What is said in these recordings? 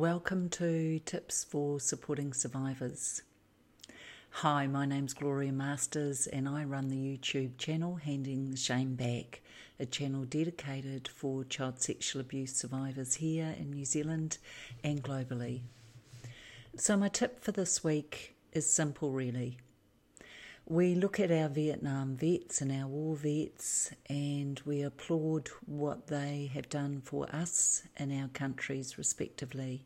Welcome to Tips for Supporting Survivors. Hi, my name's Gloria Masters, and I run the YouTube channel Handing the Shame Back, a channel dedicated for child sexual abuse survivors here in New Zealand and globally. So, my tip for this week is simple, really. We look at our Vietnam vets and our war vets and we applaud what they have done for us and our countries respectively.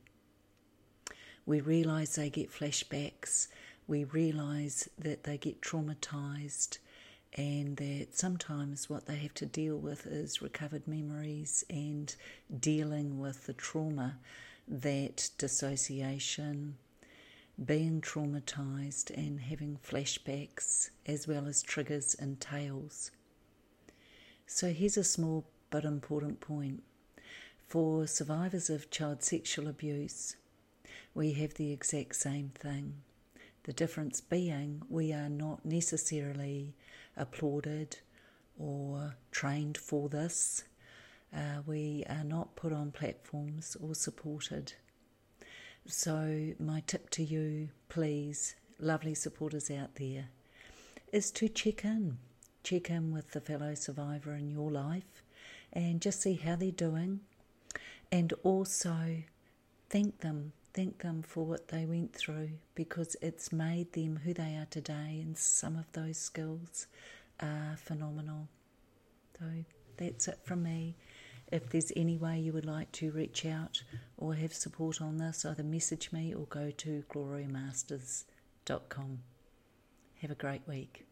We realise they get flashbacks, we realise that they get traumatised, and that sometimes what they have to deal with is recovered memories and dealing with the trauma that dissociation, being traumatized and having flashbacks as well as triggers entails. So, here's a small but important point. For survivors of child sexual abuse, we have the exact same thing. The difference being we are not necessarily applauded or trained for this. Uh, we are not put on platforms or supported. So, my tip to you, please, lovely supporters out there, is to check in. Check in with the fellow survivor in your life and just see how they're doing. And also thank them. Thank them for what they went through because it's made them who they are today, and some of those skills are phenomenal. So, that's it from me. If there's any way you would like to reach out or have support on this, either message me or go to glorymasters.com. Have a great week.